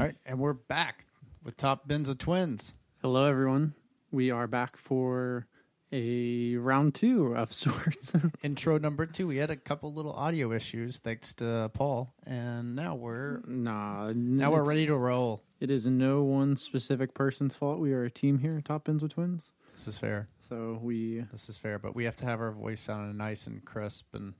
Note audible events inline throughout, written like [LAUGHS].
All right, and we're back with Top Bins of Twins. Hello, everyone. We are back for a round two of [LAUGHS] sorts. Intro number two. We had a couple little audio issues thanks to Paul, and now we're nah, now we're it's- ready to roll. It is no one specific person's fault. We are a team here at Top Ends with Twins. This is fair. So we This is fair, but we have to have our voice sounding nice and crisp and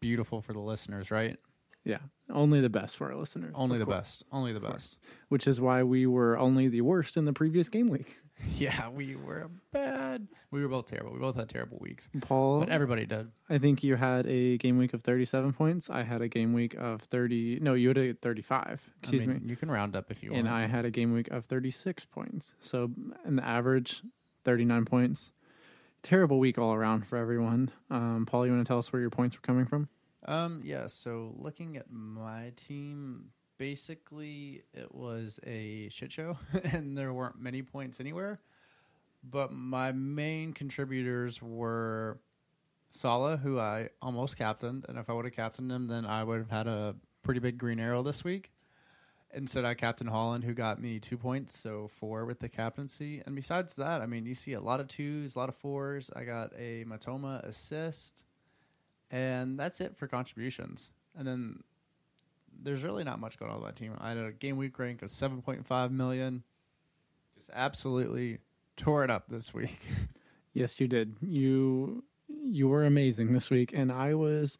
beautiful for the listeners, right? Yeah, only the best for our listeners. Only the course. best. Only the best. Which is why we were only the worst in the previous game week. [LAUGHS] Yeah, we were bad. We were both terrible. We both had terrible weeks, Paul, but everybody did. I think you had a game week of 37 points. I had a game week of 30. No, you had a 35. Excuse I mean, me. You can round up if you want. And. I had a game week of 36 points. So, in the average, 39 points. Terrible week all around for everyone. Um, Paul, you want to tell us where your points were coming from? Um, yeah, so looking at my team, basically it was a shit show [LAUGHS] and there weren't many points anywhere. But my main contributors were Salah, who I almost captained, and if I would have captained him, then I would have had a pretty big green arrow this week. Instead, I captained Haaland, who got me two points, so four with the captaincy. And besides that, I mean, you see a lot of twos, a lot of fours. I got a Mitoma assist, and that's it for contributions. And then there's really not much going on with my team. I had a game week rank of 7.5 million. Just absolutely tore it up this week. [LAUGHS] Yes, you did. You you were amazing this week, and I was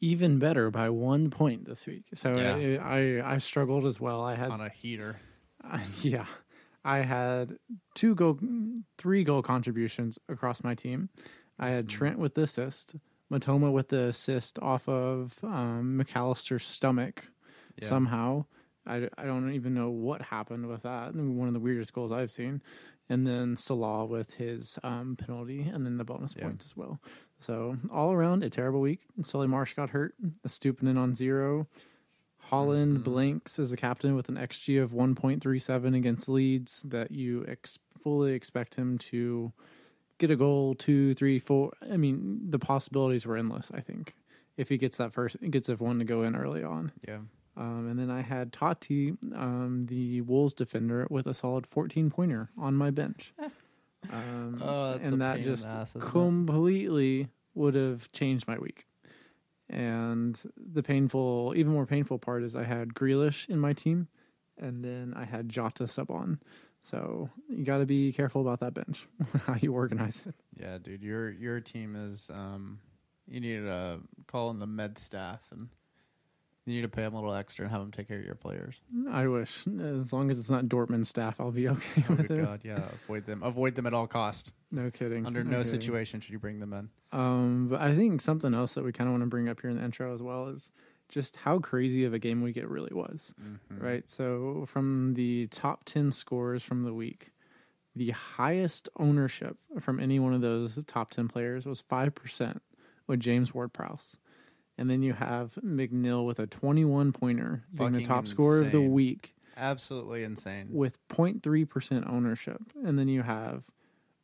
even better by one point this week. So Yeah. I, I I struggled as well. I had on a heater. [LAUGHS] I- yeah, I had two goal, three goal contributions across my team. I had mm-hmm. Trent with the assist, Mitoma with the assist off of um, McAllister's stomach Yeah. somehow. I, I don't even know what happened with that. One of the weirdest goals I've seen. And then Salah with his um, penalty and then the bonus Yeah. points as well. So all around a terrible week. Solly March got hurt, stooping in on zero. Haaland Mhm. blinks as a captain with an XG of 1.37 against Leeds that you ex- fully expect him to get a goal, two, three, four. I mean, the possibilities were endless, I think, if he gets that first, gets if one to go in early on. Yeah. Um, and then I had Toti, um, the Wolves defender, with a solid 14 pointer on my bench. Um, Oh, that's a and that pain in the just ass, isn't it? completely would have changed my week. And the painful, even more painful part is I had Grealish in my team, and then I had Jota sub on. So you got to be careful about that bench, [LAUGHS] how you organize it. Yeah, dude, your your team is um you need to call in the med staff and you need to pay them a little extra and have them take care of your players. I wish, as long as it's not Dortmund staff, I'll be [LAUGHS] okay Oh, with it. God, yeah, avoid them. Avoid them at all cost. No kidding. Under no kidding. situation should you bring them in. Um, but I think something else that we kind of want to bring up here in the intro as well is just how crazy of a game week it really was, Mhm. right? So from the top 10 scores from the week, the highest ownership from any one of those top 10 players was 5% with James Ward-Prowse. And then you have McNeil with a 21 pointer being the top scorer of the week Absolutely insane. with 0.3% ownership. And then you have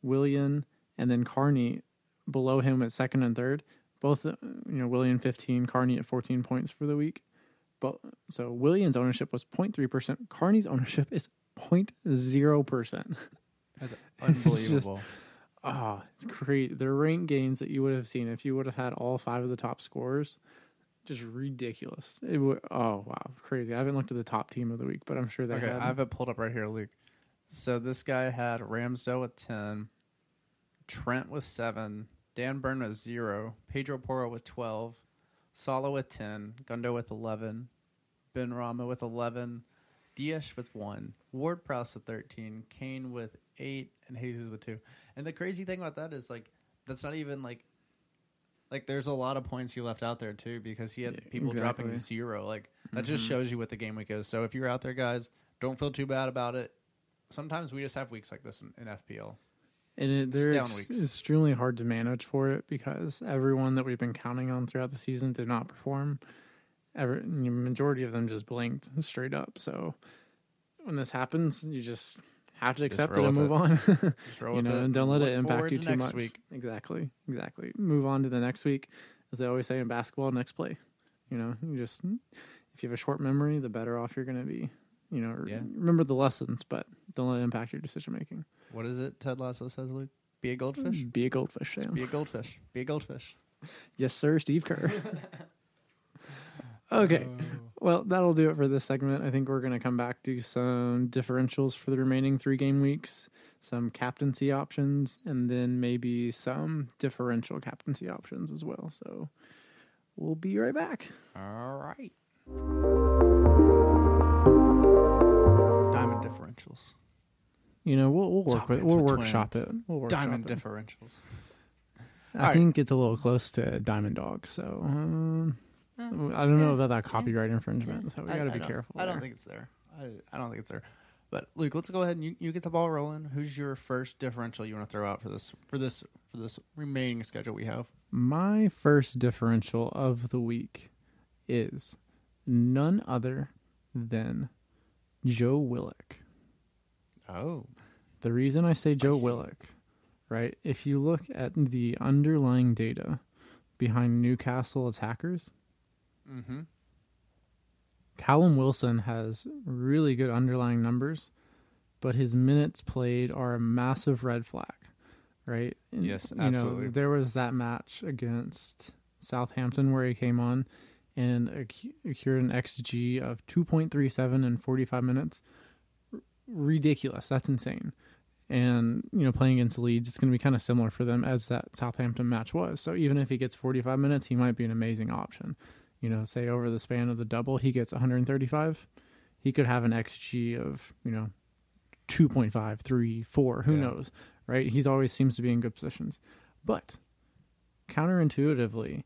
Willian and then Carney below him at second and third. Both, uh, you know, Willian 15, Carney at 14 points for the week. But so Willian's ownership was 0.3%. Carney's ownership is 0.0%. That's [LAUGHS] unbelievable. Ah, it's great. The rank gains that you would have seen if you would have had all five of the top scores, just ridiculous. It would, oh, wow, crazy. I haven't looked at the top team of the week, but I'm sure they okay, had. I have it pulled up right here, Luke. So this guy had Ramsdale with ten, Trent with seven, Dan Burn with zero, Pedro Porro with twelve, Salah with ten, Gundo with eleven, Benrahma with eleven, Diaz with one, Ward Prowse with thirteen, Kane with eight, and Jesus with two. And the crazy thing about that is like that's not even like like there's a lot of points he left out there too because he had Yeah, people dropping zero. Like that just Mhm. shows you what the game week is. So if you're out there, guys, don't feel too bad about it. Sometimes we just have weeks like this in, in FPL. And it, they're ex- extremely hard to manage for it because everyone that we've been counting on throughout the season did not perform. Ever, the majority of them just blinked straight up. So when this happens, you just have to accept it and move it. on. [LAUGHS] You know, and don't let look it impact you to too next much. week. Exactly, exactly. Move on to the next week, as they always say in basketball. Next play. You know, you just if you have a short memory, the better off you're going to be. You know, Yeah. remember the lessons, but don't let it impact your decision making. What is it? Ted Lasso says, Luke. Be a goldfish. Be a goldfish, Sam. Be a goldfish. Be a goldfish. [LAUGHS] Yes, sir, Steve Kerr. [LAUGHS] okay. Oh. Well, that'll do it for this segment. I think we're going to come back to some differentials for the remaining three game weeks, some captaincy options, and then maybe some differential captaincy options as well. So we'll be right back. All right. Differentials. You know, we'll, we'll work with we'll with workshop twins. it. We'll workshop Diamond it. differentials. I think it's a little close to Diamond Dog, so um, I don't know about that copyright infringement. So we got to be careful. I don't there. think it's there. I, I don't think it's there. But Luke, let's go ahead and you, you get the ball rolling. Who's your first differential you want to throw out for this for this for this remaining schedule we have? My first differential of the week is none other than Joe Willock. Oh, The reason I say Joe. Willock, right? If you look at the underlying data behind Newcastle attackers, mm-hmm. Callum Wilson has really good underlying numbers, but his minutes played are a massive red flag, right? And, Yes, you know, absolutely. there was that match against Southampton where he came on and accrued an XG of 2.37 in 45 minutes. Ridiculous. That's insane. And, you know, playing against Leeds, it's going to be kind of similar for them as that Southampton match was. So even if he gets 45 minutes, he might be an amazing option you know, say over the span of the double, he gets 135. He could have an XG of, you know, 2.5, 3, 4, who Yeah. knows, right? He's always seems to be in good positions. But counterintuitively,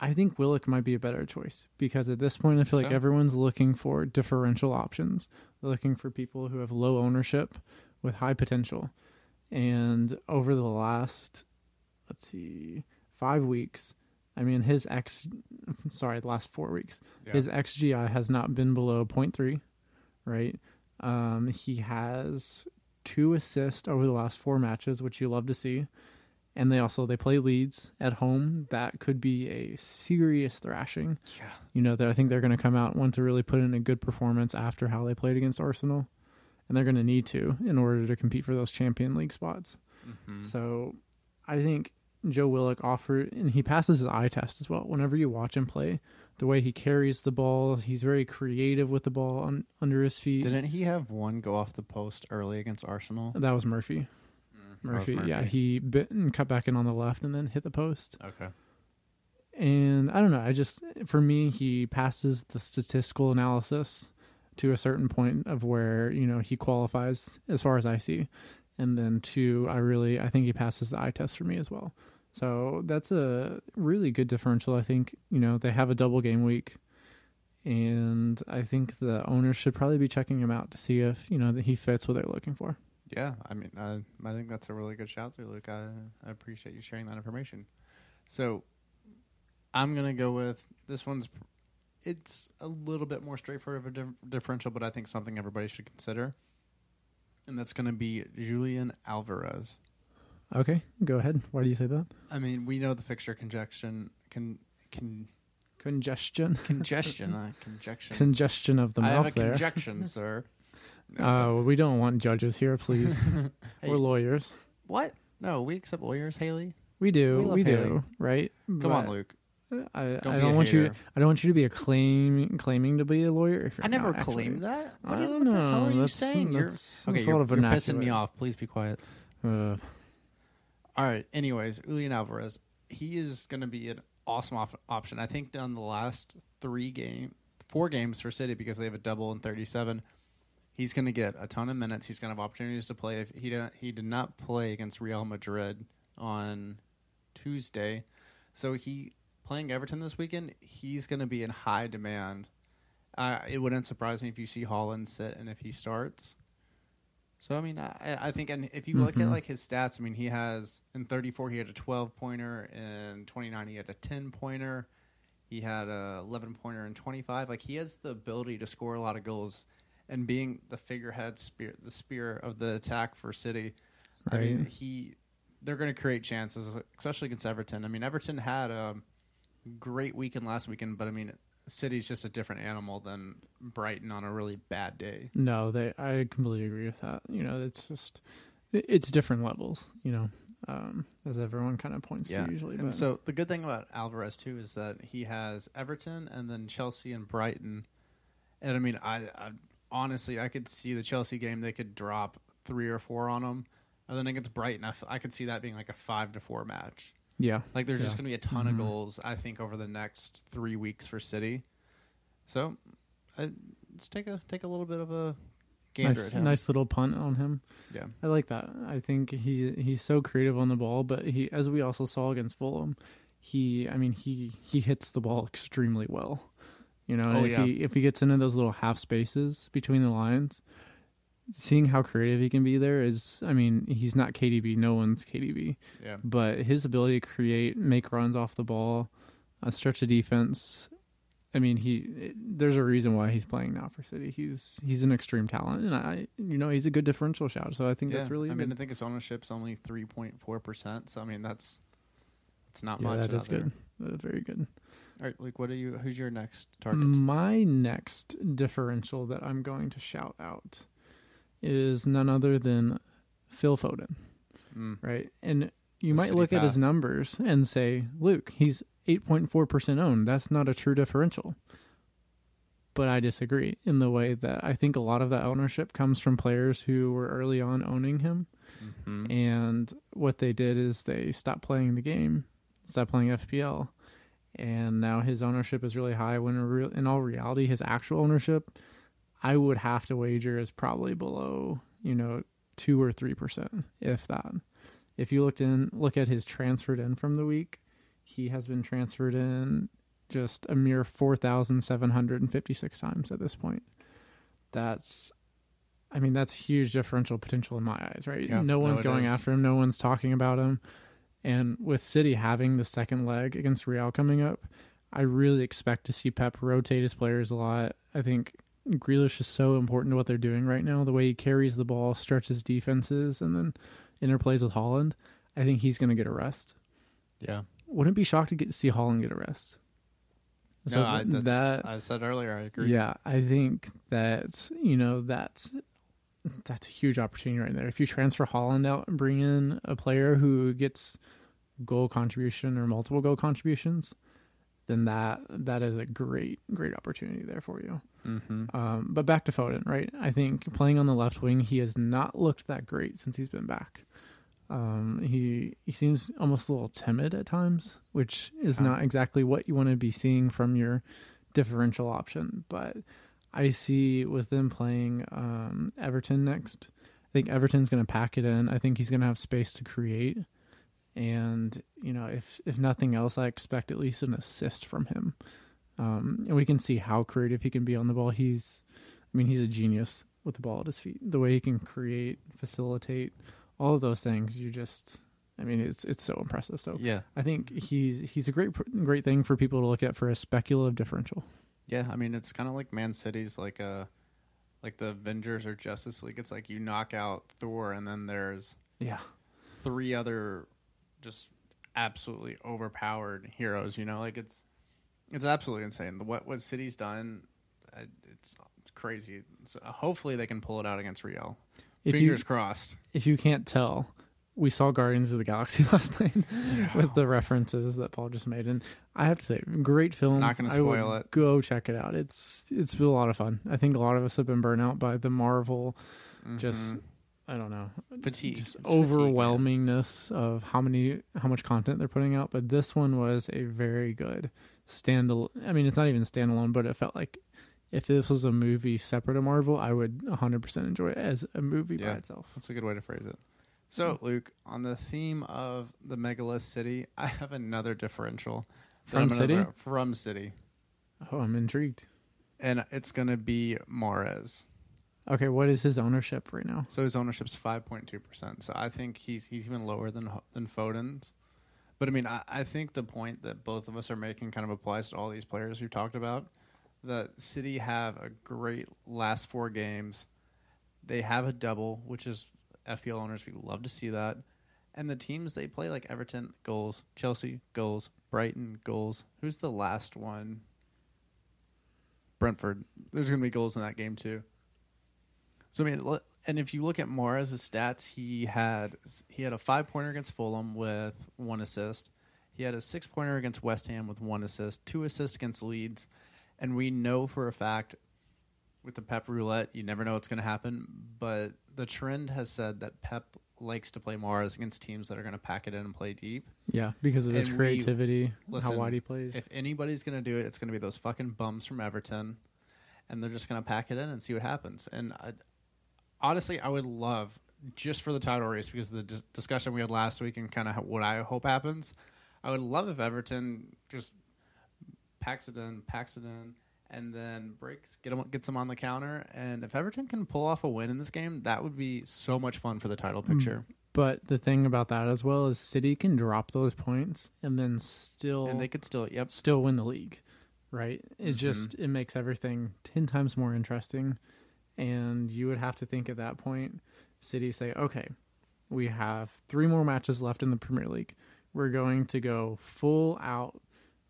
I think Willock might be a better choice because at this point, I feel like everyone's looking for differential options. They're looking for people who have low ownership with high potential. And over the last, let's see, five weeks, I mean, his X, sorry, the last four weeks, Yeah. his XGI has not been below 0.3, right? Um, he has two assists over the last four matches, which you love to see. And they also they play Leeds at home. That could be a serious thrashing. yeah, You know, that I think they're going to come out and want to really put in a good performance after how they played against Arsenal, and they're going to need to in order to compete for those Champion League spots. mm-hmm. So I think Joe Willock offered, and he passes his eye test as well. Whenever you watch him play, the way he carries the ball, he's very creative with the ball on, under his feet. Didn't he have one go off the post early against Arsenal? that was Murphy. Was Murphy, yeah, he bit and cut back in on the left and then hit the post. okay. And I don't know. I just, for me, he passes the statistical analysis to a certain point of where you know he qualifies as far as I see, and then two, I really I think he passes the eye test for me as well. So that's a really good differential. I think you know they have a double game week, and I think the owners should probably be checking him out to see if you know that he fits what they're looking for. Yeah, I mean, I, I think that's a really good shout there, Luke. I, I appreciate you sharing that information. So, I'm gonna go with this one's. It's a little bit more straightforward of a dif- differential, but I think something everybody should consider, and that's gonna be Julian Alvarez. Okay, go ahead. Why do you say that? I mean, we know the fixture congestion, con, con, Congestion, congestion, [LAUGHS] uh, congestion. congestion of the I have a mouth there. sir. [LAUGHS] Uh, we don't want judges here, please. [LAUGHS] Hey. We're lawyers. what? No, we accept lawyers, Haley. We do, We love we, do, right? Come on, But Luke. I, Don't I be don't a want you. hater. I don't want you to be a claim claiming to be a lawyer. If you're I never not actually. claimed that. What, I do you- don't what the hell know. are you saying? You're, okay, you're, you're pissing me off. Please be quiet. Uh, All right. Anyways, Julian Alvarez, he is going to be an awesome op- option. I think on the last three game, four games for City because they have a double in 37. He's going to get a ton of minutes. He's going to have opportunities to play. If he did, he did not play against Real Madrid on Tuesday, so he playing Everton this weekend. He's going to be in high demand. Uh, it wouldn't surprise me if you see Haaland sit and if he starts. So I mean, I, I think, and if you look at Mhm. like his stats, I mean, he has in 34 he had a 12 pointer, in 29 he had a 10 pointer, he had a 11 pointer in 25. Like he has the ability to score a lot of goals, and being the figurehead spear, the spear of the attack for City. I mean, he they're going to create chances, especially against Everton. I mean, Everton had a great weekend last weekend, but I mean, City's just a different animal than Brighton on a really bad day. No, they. I completely agree with that. You know, it's just it's different levels. You know, um, as everyone kind of points to usually. And But so the good thing about Alvarez too is that he has Everton and then Chelsea and Brighton. And I mean, I, I honestly I could see the Chelsea game. They could drop three or four on them, and then against Brighton, I, f- I could see that being like a five to four match. yeah, Like there's just going to be a ton Mhm. of goals. I think over the next three weeks for City. So, I, let's take a take a little bit of a gander nice, at him. nice little punt on him. Yeah. I like that. I think he he's so creative on the ball, but he, as we also saw against Fulham, he, I mean, he he hits the ball extremely well. You know, Oh, if yeah. he if he gets into those little half spaces between the lines, seeing how creative he can be there is, I mean, he's not KDB. No one's KDB. Yeah. but his ability to create, make runs off the ball, uh, stretch the defense. I mean, he. It, there's a reason why he's playing now for City. He's he's an extreme talent, and I, you know, he's a good differential shout. So I think that's really. I mean, I think his ownership's only three point four percent. So I mean, that's it's not yeah, much. that is there. good. Uh, very good. All right, Luke. What are you? Who's your next target? My next differential that I'm going to shout out is none other than Phil Foden. Mm. right? And you The might city look at his numbers and say, Luke, he's 8.4% owned. That's not a true differential. But I disagree in the way that I think a lot of that ownership comes from players who were early on owning him. Mhm. And what they did is they stopped playing the game, stopped playing FPL. And now his ownership is really high when in, real, in all reality, his actual ownership, I would have to wager is probably below, you know, two or three percent, if that. If you looked in, look at his transferred in from the week, he has been transferred in just a mere four thousand seven hundred and fifty-six times at this point. That's, I mean, that's huge differential potential in my eyes, right? Yeah, no no, one's it going is. after him. No one's talking about him. And with City having the second leg against Real coming up, I really expect to see Pep rotate his players a lot. I think Grealish is so important to what they're doing right now. The way he carries the ball, stretches defenses, and then interplays with Haaland. I think he's going to get a rest. Yeah. Wouldn't be shocked to get to see Haaland get a rest. no, I, that I said earlier. I agree. yeah, I think that you know that's that's a huge opportunity right there. If you transfer Haaland out and bring in a player who gets goal contribution or multiple goal contributions, then that that is a great great opportunity there for you. Mm-hmm. Um, but back to Foden, right? I think playing on the left wing, he has not looked that great since he's been back. Um, he he seems almost a little timid at times, which is Yeah. not exactly what you want to be seeing from your differential option. But I see with them playing um, Everton next. I think Everton's going to pack it in. I think he's going to have space to create, and you know, if if nothing else, I expect at least an assist from him. Um, and we can see how creative he can be on the ball. He's, I mean, he's a genius with the ball at his feet. The way he can create, facilitate, all of those things. You just, I mean, it's it's so impressive. So Yeah. I think he's he's a great great thing for people to look at for a speculative differential. Yeah. I mean, it's kind of like Man City's like a like the Avengers or Justice League. It's like you knock out Thor, and then there's Yeah, three other just absolutely overpowered heroes. You know, like it's it's absolutely insane. What what City's done, uh, it's, it's crazy. So hopefully they can pull it out against Real. if Fingers you crossed. if you can't tell, we saw Guardians of the Galaxy [LAUGHS] last night with the references that Paul just made, and I have to say, great film. Not gonna spoil it. Go check it out. It's it's been a lot of fun. I think a lot of us have been burnt out by the Marvel, just Mhm. I don't know, fatigue, just It's fatigue, overwhelmingness of how many how much content they're putting out. But this one was a very good standalone. I mean, it's not even standalone, but it felt like if this was a movie separate of Marvel, I would 100% enjoy it as a movie by itself. That's a good way to phrase it. So, Luke, on the theme of the megalith city, I have another differential From City? From city, Oh, I'm intrigued. and it's going to be Mahrez. Okay, what is his ownership right now? So his ownership's five point two percent. So I think he's he's even lower than than Foden's. But I mean, I, I think the point that both of us are making kind of applies to all these players we've talked about. That City have a great last four games. They have a double, which is FPL owners. We love to see that. And the teams they play, like Everton, goals, Chelsea, goals, Brighton, goals. Who's the last one? Brentford. There's going to be goals in that game too. So I mean, and if you look at Mahrez' stats, he had he had a five pointer against Fulham with one assist. He had a six pointer against West Ham with one assist, two assists against Leeds, and we know for a fact with the Pep roulette, you never know what's going to happen. But the trend has said that Pep likes to play Mahrez against teams that are going to pack it in and play deep. Yeah, because of his And we- creativity, listen, how wide he plays. If anybody's going to do it, it's going to be those fucking bums from Everton, and they're just going to pack it in and see what happens. And I, honestly, I would love just for the title race because of the dis- discussion we had last week and kind of what I hope happens. I would love if Everton just packs it in, packs it in, and then breaks, get them, gets them on the counter. And if Everton can pull off a win in this game, that would be so much fun for the title picture. but the thing about that as well is City can drop those points and then still And they could still, yep, still win the league, right? It Mhm. just it makes everything ten times more interesting, and you would have to think at that point, City say, okay, we have three more matches left in the Premier League. We're going to go full out,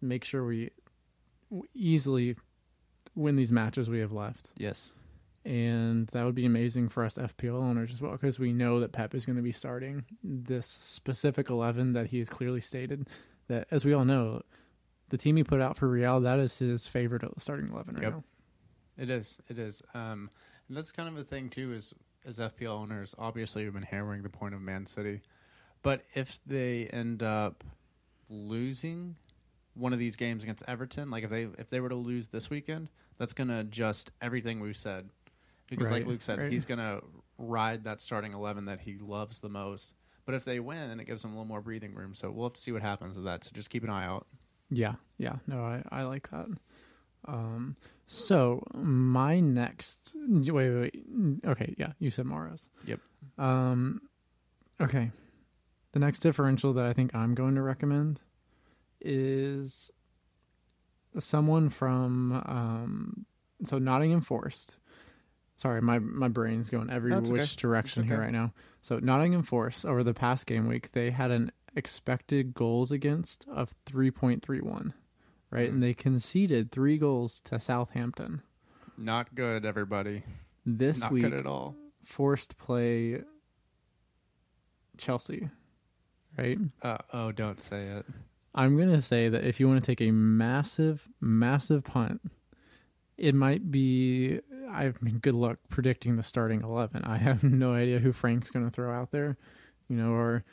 make sure we easily win these matches we have left, yes, and that would be amazing for us FPL owners as well because we know that Pep is going to be starting this specific eleven that he has clearly stated that, as we all know, the team he put out for Real that is his favorite starting eleven right Yep. now. It is. It is. Um, and that's kind of a thing too. Is as FPL owners, obviously, we've been hammering the point of Man City, but if they end up losing one of these games against Everton, like if they if they were to lose this weekend, that's going to adjust everything we've said. Because, like Luke said, right. he's going to ride that starting eleven that he loves the most. But if they win, it gives him a little more breathing room. So we'll have to see what happens with that. So just keep an eye out. Yeah, yeah, no, I I like that. Um, so my next wait wait, wait okay yeah you said Morris. Yep. Um, okay, the next differential that I think I'm going to recommend is someone from um so Nottingham Forest. Sorry, my my brain's going every okay. which direction It's here right now. So Nottingham Forest over the past game week, they had an expected goals against of 3.31, right? Mhm. And they conceded 3 goals to Southampton. Not good, everybody. This Not week good at all. forced play Chelsea, right? Uh, oh, don't say it. I'm going to say that if you want to take a massive, massive punt, it might be. I mean, good luck predicting the starting 11. I have [LAUGHS] no idea who Frank's going to throw out there, you know, or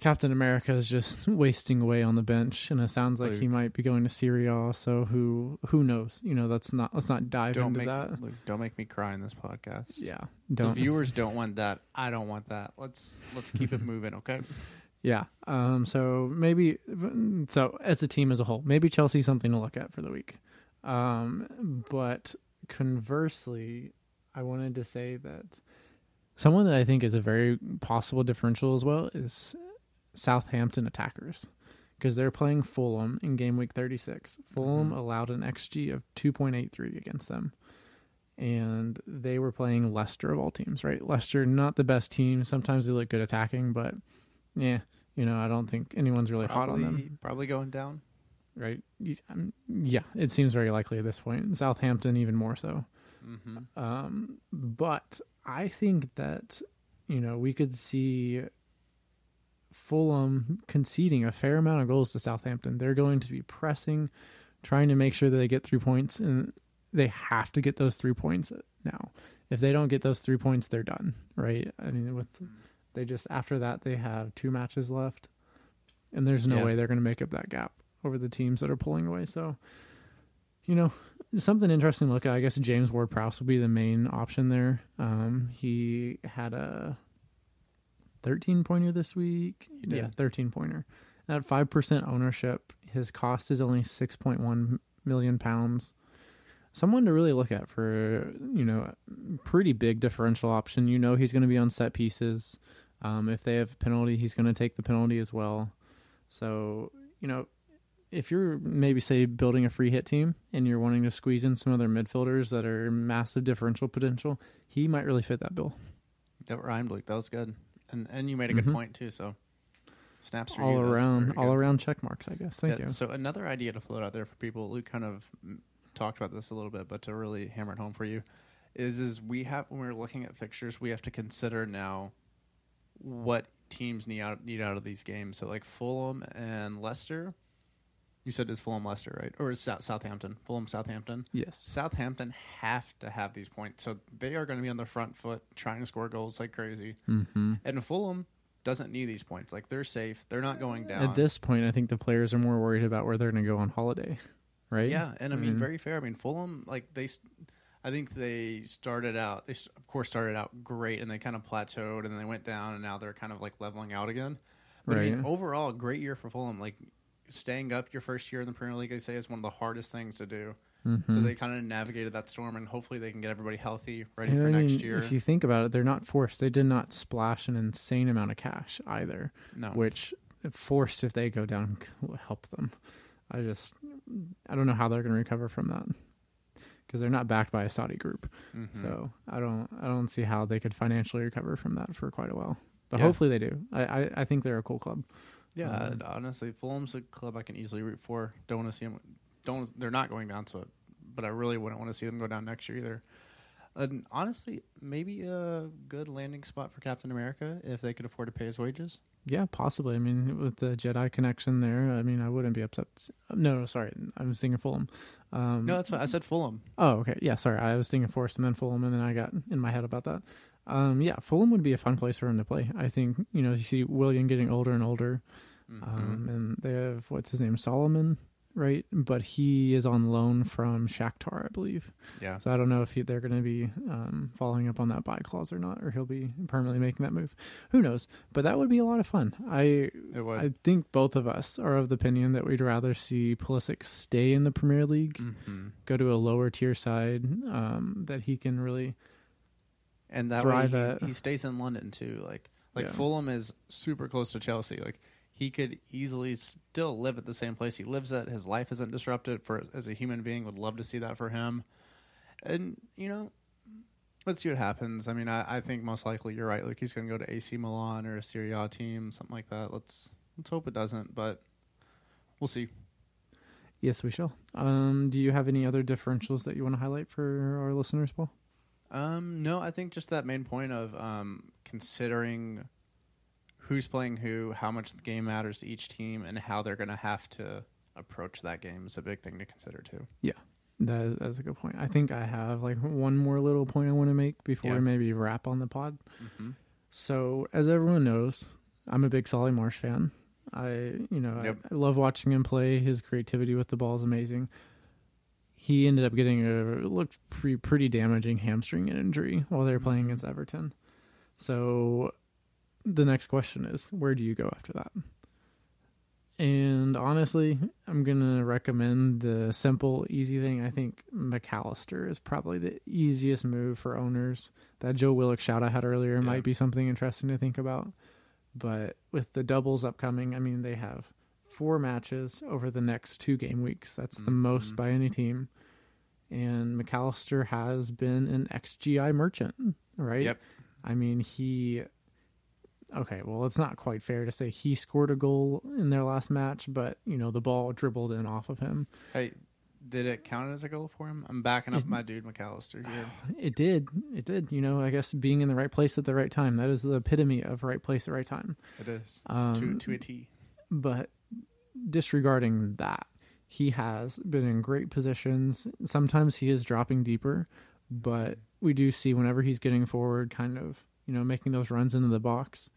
Captain America is just [LAUGHS] wasting away on the bench, and it sounds like he might be going to Serie A. So who who knows? You know, that's not. Let's not dive Don't into make that. Luke, don't make me cry in this podcast. Yeah, The don't. viewers don't want that. I don't want that. Let's let's keep it [LAUGHS] moving, okay? Yeah. Um. So maybe. So as a team as a whole, maybe Chelsea something to look at for the week. Um. But conversely, I wanted to say that someone that I think is a very possible differential as well is Southampton attackers because they're playing Fulham in game week 36. Fulham Mhm. allowed an XG of 2.83 against them. And they were playing Leicester of all teams, right? Leicester, not the best team. Sometimes they look good attacking, but yeah, you know, I don't think anyone's really hot on them, Probably- Probably going down. right? Um, Yeah, it seems very likely at this point. Southampton, even more so. Mm-hmm. Um, but I think that you know we could see Fulham conceding a fair amount of goals to Southampton. They're going to be pressing, trying to make sure that they get three points, and they have to get those three points now. If they don't get those three points, they're done. Right? I mean, with they just after that they have two matches left, and there's no Yeah. way they're going to make up that gap over the teams that are pulling away. So, you know, something interesting to look at. I guess James Ward Prowse will be the main option there. Um, he had a 13 pointer this week. Yeah, 13 pointer. At 5% ownership, his cost is only 6.1 million pounds. Someone to really look at for, you know, pretty big differential option. You know, he's going to be on set pieces. Um, if they have a penalty, he's going to take the penalty as well. So, you know, if you're maybe say building a free hit team and you're wanting to squeeze in some other midfielders that are massive differential potential, he might really fit that bill. That rhymed, Luke. That was good. And and you made a good Mhm. point too. So snaps for all you. Around, all around check marks, I guess. Thank Yeah, you. So another idea to float out there for people. Luke kind of talked about this a little bit, but to really hammer it home for you, is is we have when we're looking at fixtures, we have to consider now what teams need out need out of these games. So like Fulham and Leicester. You said it's Fulham Leicester, right? Or is South, Southampton? Fulham Southampton. Yes. Southampton have to have these points, so they are going to be on the front foot trying to score goals like crazy. Mm-hmm. And Fulham doesn't need these points. Like they're safe. They're not going down. At this point, I think the players are more worried about where they're going to go on holiday, right? Yeah, and I mean, Mhm. very fair. I mean, Fulham, like they, I think they started out. They of course started out great, and they kind of plateaued, and then they went down, and now they're kind of like leveling out again. But I mean, Right. overall, great year for Fulham. Like staying up your first year in the Premier League, I say, is one of the hardest things to do. So Mhm. they kind of navigated that storm, and hopefully they can get everybody healthy, ready And for next year. If you think about it, they're not forced. They did not splash an insane amount of cash either, no, which forced if they go down will help them. I just I don't know how they're going to recover from that because they're not backed by a Saudi group. Mhm. So I don't I don't see how they could financially recover from that for quite a while. But Yeah. hopefully they do. I, I, I think they're a cool club. Yeah, Um, honestly, Fulham's a club I can easily root for. Don't want to see them. Don't. They're not going down to it, but I really wouldn't want to see them go down next year either. And honestly, maybe a good landing spot for Captain America if they could afford to pay his wages. Yeah, possibly. I mean, with the Jedi connection there, I mean, I wouldn't be upset. No, no, sorry, I was thinking Fulham. Um, No, that's what I said. Fulham. Oh, okay. Yeah, sorry. I was thinking Forest and then Fulham, and then I got in my head about that. Um, yeah, Fulham would be a fun place for him to play. I think you know you see Willian getting older and older, Mhm. um, and they have what's his name Solomon, right? But he is on loan from Shakhtar, I believe. yeah, So I don't know if he, they're going to be um, following up on that buy clause or not, or he'll be permanently making that move. Who knows? But that would be a lot of fun. I. I think both of us are of the opinion that we'd rather see Pulisic stay in the Premier League Mhm. go to a lower tier side um, that he can really And that way he, he stays in London too. Like like Yeah. Fulham is super close to Chelsea. Like he could easily still live at the same place he lives at. His life isn't disrupted. For as a human being, would love to see that for him. And you know, let's see what happens. I mean, I, I think most likely you're right. Like he's going to go to AC Milan or a Serie A team, something like that. Let's let's hope it doesn't, but we'll see. yes we shall um, do you have any other differentials that you want to highlight for our listeners paul Um, no, I think just that main point of um, considering who's playing who, how much the game matters to each team, and how they're going to have to approach that game is a big thing to consider too. Yeah. That, that's a good point i think i have like one more little point i want to make before Yeah. we maybe wrap on the pod Mm-hmm. so as everyone knows i'm a big solly march fan i you know Yep. I, I love watching him play his creativity with the ball is amazing he ended up getting a looked pretty, pretty damaging hamstring injury while they were playing against everton so the next question is where do you go after that? And honestly i'm gonna recommend the simple easy thing. I think mcallister is probably the easiest move for owners. That joe willock shout i had earlier Yeah. might be something interesting to think about. But with the doubles upcoming i mean they have four matches over the next two game weeks. That's the mm-hmm. most by any team. And mcallister has been an xgi merchant right? Yep. I mean, he. Okay, well, it's not quite fair to say he scored a goal in their last match, but you know the ball dribbled in off of him. Hey, did it count as a goal for him? I'm backing up my dude McAllister here. [SIGHS] It did, it did. You know, I guess being in the right place at the right time. That is the epitome of right place at right time. It is Um, to to a T. but disregarding that, he has been in great positions. Sometimes he is dropping deeper, but we do see whenever he's getting forward, kind of, you know, making those runs into the box,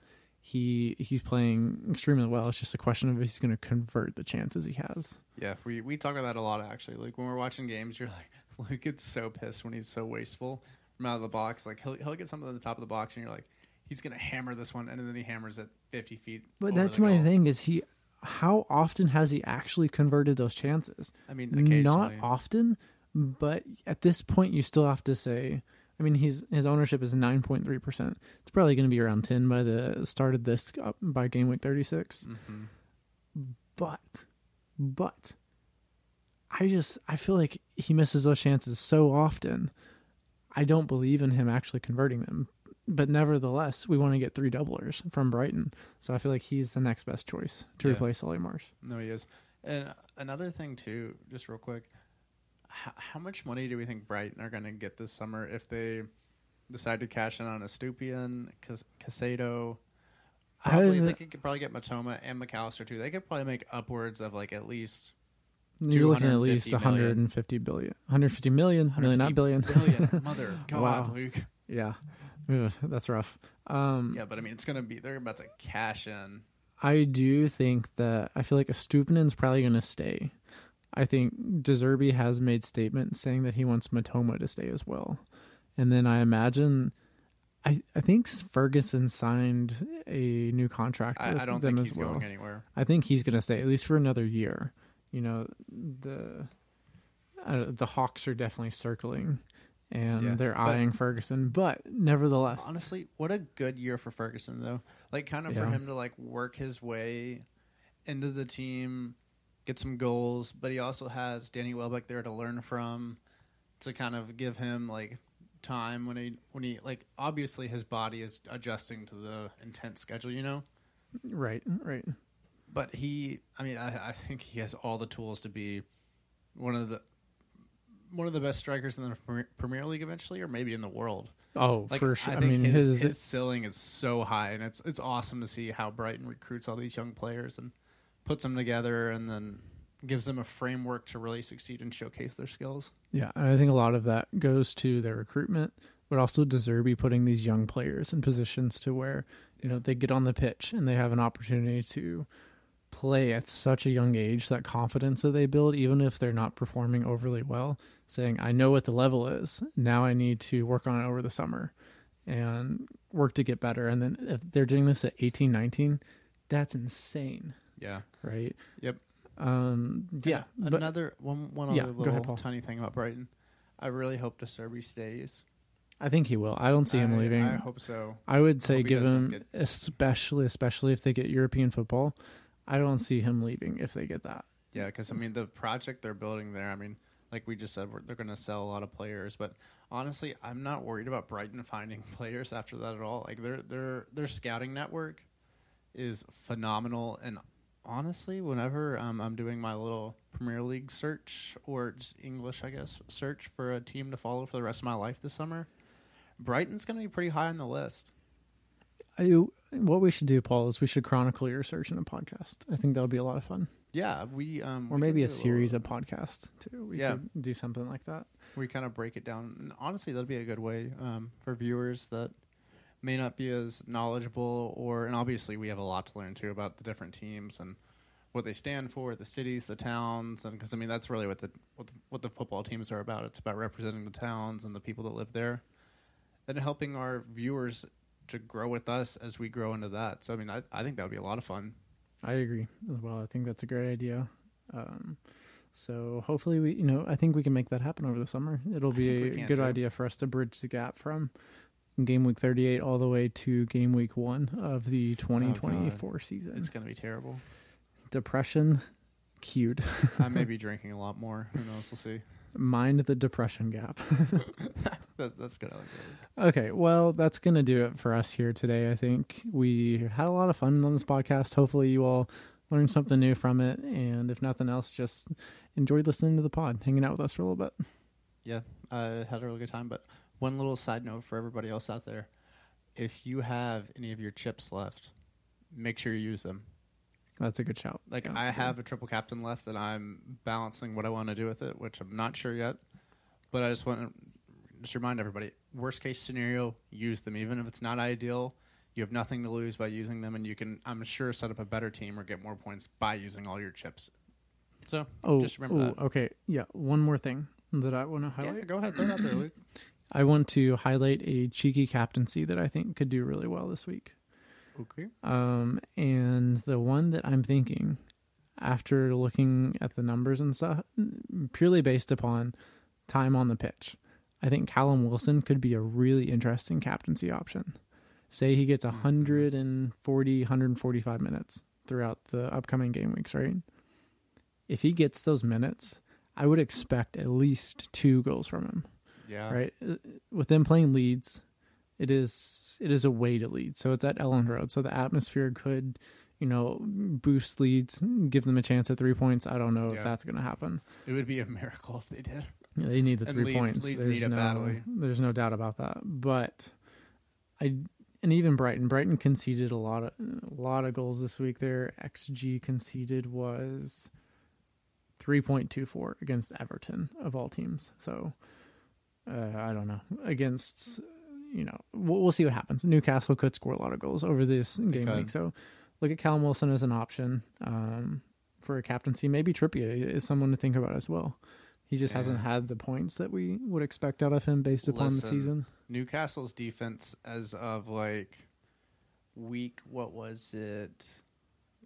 he he's playing extremely well. It's just a question of if he's going to convert the chances he has. Yeah, we we talk about that a lot actually. Like when we're watching games, you're like, [LAUGHS] Luke gets so pissed when he's so wasteful from out of the box. Like he'll he'll get something at the top of the box, and you're like, he's gonna hammer this one, and then he hammers it 50 feet. But that's my goal. thing is he how often has he actually converted those chances? I mean. Not often, but at this point you still have to say I mean he's his ownership is 9.3%. It's probably going to be around 10 by the start of this uh, by game week 36. Mhm. But but I just I feel like he misses those chances so often. I don't believe in him actually converting them. But nevertheless, we want to get three doublers from Brighton. So I feel like he's the next best choice to Yeah. replace Ollie Marsh. No, he is. And another thing too, just real quick, how, how much money do we think Brighton are going to get this summer if they decide to cash in on Estupinan, Cas- Caicedo? Probably I- they could probably get Mitoma and McAllister too. They could probably make upwards of like at least You're looking at least 250 million. 150 billion, 150 million, million, not billion. billion. [LAUGHS] Mother of God, Wow. Luke. yeah, Ugh, that's rough. Um, Yeah, but I mean, it's gonna be they're about to cash in. I do think that I feel like Estupinan's probably going to stay. I think De Zerbi has made statements saying that he wants Mitoma to stay as well. And then I imagine, I I think Ferguson signed a new contract with I, I don't think he's well. going anywhere. I think he's going to stay at least for another year. You know, the uh, the Hawks are definitely circling, and Yeah, they're but- eyeing Ferguson. But nevertheless, Honestly, what a good year for Ferguson though. Like kind of for him to like work his way into the team, get some goals, but he also has Danny Welbeck there to learn from to kind of give him like time when he when he like obviously his body is adjusting to the intense schedule, you know? right, right. But he I mean, I, I think he has all the tools to be one of the one of the best strikers in the Premier- League eventually, or maybe in the world. Oh, Like, for sure. I, I, mean, his, his, his ceiling is so high, and it's it's awesome to see how Brighton recruits all these young players and puts them together, and then gives them a framework to really succeed and showcase their skills. Yeah, and I think a lot of that goes to their recruitment, but also De Zerbi putting these young players in positions to where you know they get on the pitch and they have an opportunity to play at such a young age. That confidence that they build, even if they're not performing overly well, saying, "I know what the level is. Now I need to work on it over the summer and work to get better." And then if they're doing this at 18, 19, that's insane, Yeah. right? Yep. Um, yeah, but another one one other little ahead, tiny thing about Brighton. I really hope De Zerbi stays. I think he will. I don't see him I, leaving. I hope so. I would say give him, get- especially especially if they get European football. I don't see him leaving if they get that. Yeah, because I mean the project they're building there. I mean, like we just said, they're going to sell a lot of players. But honestly, I'm not worried about Brighton [LAUGHS] finding players after that at all. Like their their their scouting network is phenomenal. And honestly, whenever um, I'm doing my little Premier League search or just English, I guess, search for a team to follow for the rest of my life this summer, Brighton's going to be pretty high on the list. I, what we should do, Paul, is we should chronicle your search in a podcast. I think that would be a lot of fun, Yeah, we um or we maybe a do series little- of podcasts too. We Yeah. could do something like that. we kind of break it down. And honestly, that'd be a good way um, for viewers that may not be as knowledgeable, or and obviously we have a lot to learn too about the different teams and what they stand for, the cities, the towns, and because I mean that's really what the, what the what the football teams are about. It's about representing the towns and the people that live there, and helping our viewers to grow with us as we grow into that. So I mean, I I think that would be a lot of fun. I agree as well. I think that's a great idea. Um, so hopefully we, you know, I think we can make that happen over the summer. It'll be a good too. idea for us to bridge the gap from game week 38 all the way to game week 1 of the 2024 season. It's gonna be terrible. depression cued. I may be [LAUGHS] drinking a lot more. Who knows? We'll see. Mind the depression gap. [LAUGHS] That, that's good. Okay, well, that's going to do it for us here today. I think we had a lot of fun on this podcast. Hopefully, you all learned something new from it. And if nothing else, just enjoyed listening to the pod, hanging out with us for a little bit. Yeah, I had a really good time. But one little side note for everybody else out there: if you have any of your chips left, make sure you use them. That's a good shout. Like Yeah, I yeah. have a triple captain left, and I'm balancing what I want to do with it, which I'm not sure yet. But I just want to just remind everybody: worst case scenario, use them. Even if it's not ideal, you have nothing to lose by using them, and you can, I'm sure, set up a better team or get more points by using all your chips. So Oh, just remember oh, that. okay. Yeah, one more thing that I want to highlight. Yeah, go ahead, throw it out there, Luke. [CLEARS THROAT] I want to highlight a cheeky captaincy that I think could do really well this week. Okay. Um, and the one that I'm thinking, after looking at the numbers and stuff, purely based upon time on the pitch, I think Callum Wilson could be a really interesting captaincy option. Say he gets 140, 145 minutes throughout the upcoming game weeks, right? If he gets those minutes, I would expect at least two goals from him Yeah. right? Uh, With them playing Leeds, it is it is a way to lead. So it's at Elland Road. So the atmosphere could, you know, boost Leeds, give them a chance at three points. I don't know Yeah. if that's going to happen. It would be a miracle if they did. Yeah, they need the And three Leeds- points. Leeds there's no, there's no doubt about that. But I and even Brighton, Brighton conceded a lot of a lot of goals this week. Their xG conceded was three point two four against Everton of all teams. So uh, I don't know against you know we'll, we'll see what happens. Newcastle could score a lot of goals over this game week. So look at Callum Wilson as an option um, for a captaincy. Maybe Trippier is someone to think about as well. He just hasn't had the points that we would expect out of him based upon the season. Newcastle's defense as of like week what was it?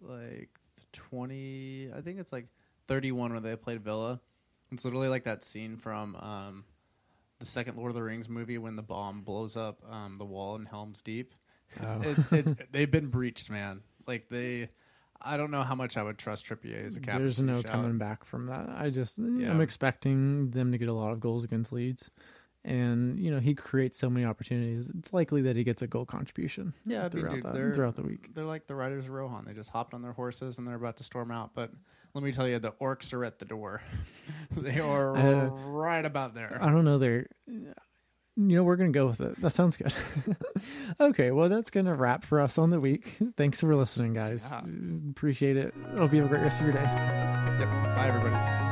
Like 20 I think it's like 31 when they played Villa. It's literally like that scene from um the second Lord of the Rings movie when the bomb blows up um the wall in Helm's Deep. Oh. [LAUGHS] It, it's they've been breached, man. Like they I don't know how much I would trust Trippier as a captain. There's no coming back from that. I just Yeah. I'm expecting them to get a lot of goals against Leeds. And you know he creates so many opportunities. It's likely that he gets a goal contribution Yeah, I mean, throughout dude, that, throughout the week. They're like the riders of Rohan. They just hopped on their horses and they're about to storm out. But let me tell you, the orcs are at the door. [LAUGHS] they are Uh, right about there. I don't know. They're, you know, we're gonna go with it. That sounds good. [LAUGHS] okay, well, that's gonna wrap for us on the week. Thanks for listening, guys. Yeah. Appreciate it. Hope you have a great rest of your day. Yep. Bye, everybody.